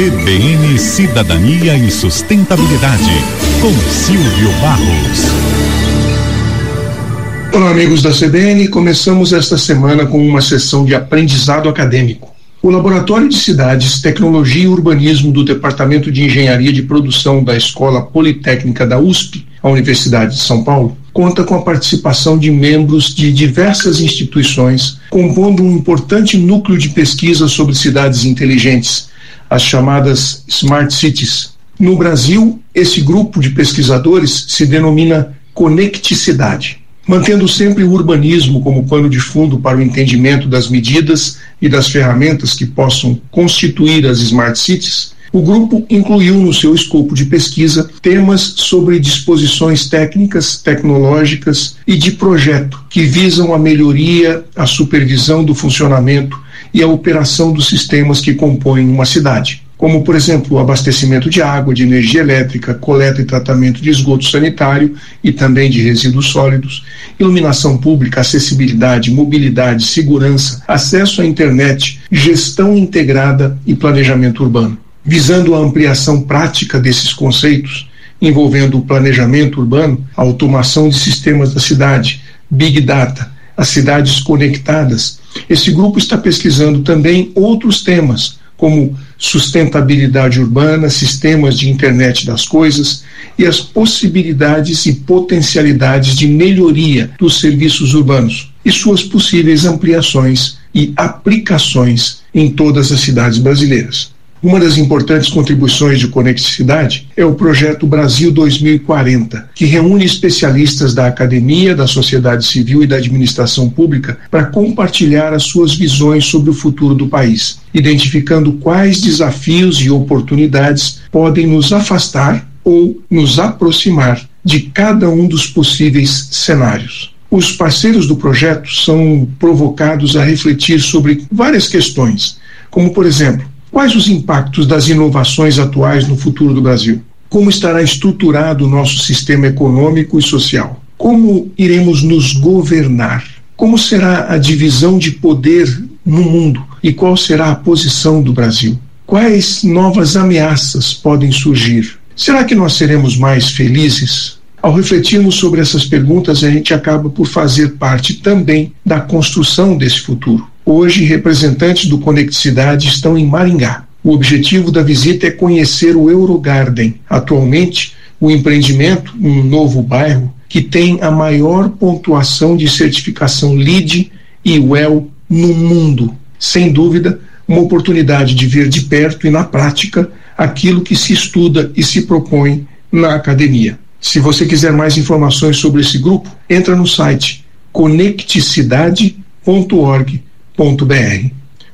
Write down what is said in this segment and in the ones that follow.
CBN Cidadania e Sustentabilidade, com Silvio Barros. Olá, amigos da CBN. Começamos esta semana com uma sessão de aprendizado acadêmico. O Laboratório de Cidades, Tecnologia e Urbanismo do Departamento de Engenharia de Produção da Escola Politécnica da USP, a Universidade de São Paulo, conta com a participação de membros de diversas instituições, compondo um importante núcleo de pesquisa sobre cidades inteligentes, as chamadas Smart Cities. No Brasil, esse grupo de pesquisadores se denomina Conecticidade, mantendo sempre o urbanismo como pano de fundo para o entendimento das medidas e das ferramentas que possam constituir as Smart Cities. O grupo incluiu no seu escopo de pesquisa temas sobre disposições técnicas, tecnológicas e de projeto que visam a melhoria, a supervisão do funcionamento e a operação dos sistemas que compõem uma cidade, como, por exemplo, o abastecimento de água, de energia elétrica, coleta e tratamento de esgoto sanitário e também de resíduos sólidos, iluminação pública, acessibilidade, mobilidade, segurança, acesso à internet, gestão integrada e planejamento urbano visando a ampliação prática desses conceitos, envolvendo o planejamento urbano, a automação de sistemas da cidade, Big Data, as cidades conectadas. Esse grupo está pesquisando também outros temas, como sustentabilidade urbana, sistemas de internet das coisas e as possibilidades e potencialidades de melhoria dos serviços urbanos e suas possíveis ampliações e aplicações em todas as cidades brasileiras. Uma das importantes contribuições de conectividade é o projeto Brasil 2040, que reúne especialistas da academia, da sociedade civil e da administração pública para compartilhar as suas visões sobre o futuro do país, identificando quais desafios e oportunidades podem nos afastar ou nos aproximar de cada um dos possíveis cenários. Os parceiros do projeto são provocados a refletir sobre várias questões, como, por exemplo, Quais os impactos das inovações atuais no futuro do Brasil? Como estará estruturado o nosso sistema econômico e social? Como iremos nos governar? Como será a divisão de poder no mundo e qual será a posição do Brasil? Quais novas ameaças podem surgir? Será que nós seremos mais felizes? Ao refletirmos sobre essas perguntas, a gente acaba por fazer parte também da construção desse futuro. Hoje, representantes do Conectividade estão em Maringá. O objetivo da visita é conhecer o Eurogarden. Atualmente, o empreendimento, um novo bairro, que tem a maior pontuação de certificação LEED e WELL no mundo. Sem dúvida, uma oportunidade de ver de perto e na prática aquilo que se estuda e se propõe na academia. Se você quiser mais informações sobre esse grupo, entra no site conecticidade.org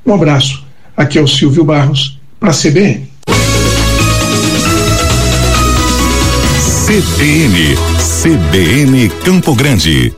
um abraço. Aqui é o Silvio Barros, para a CBN. CBN, CBN Campo Grande.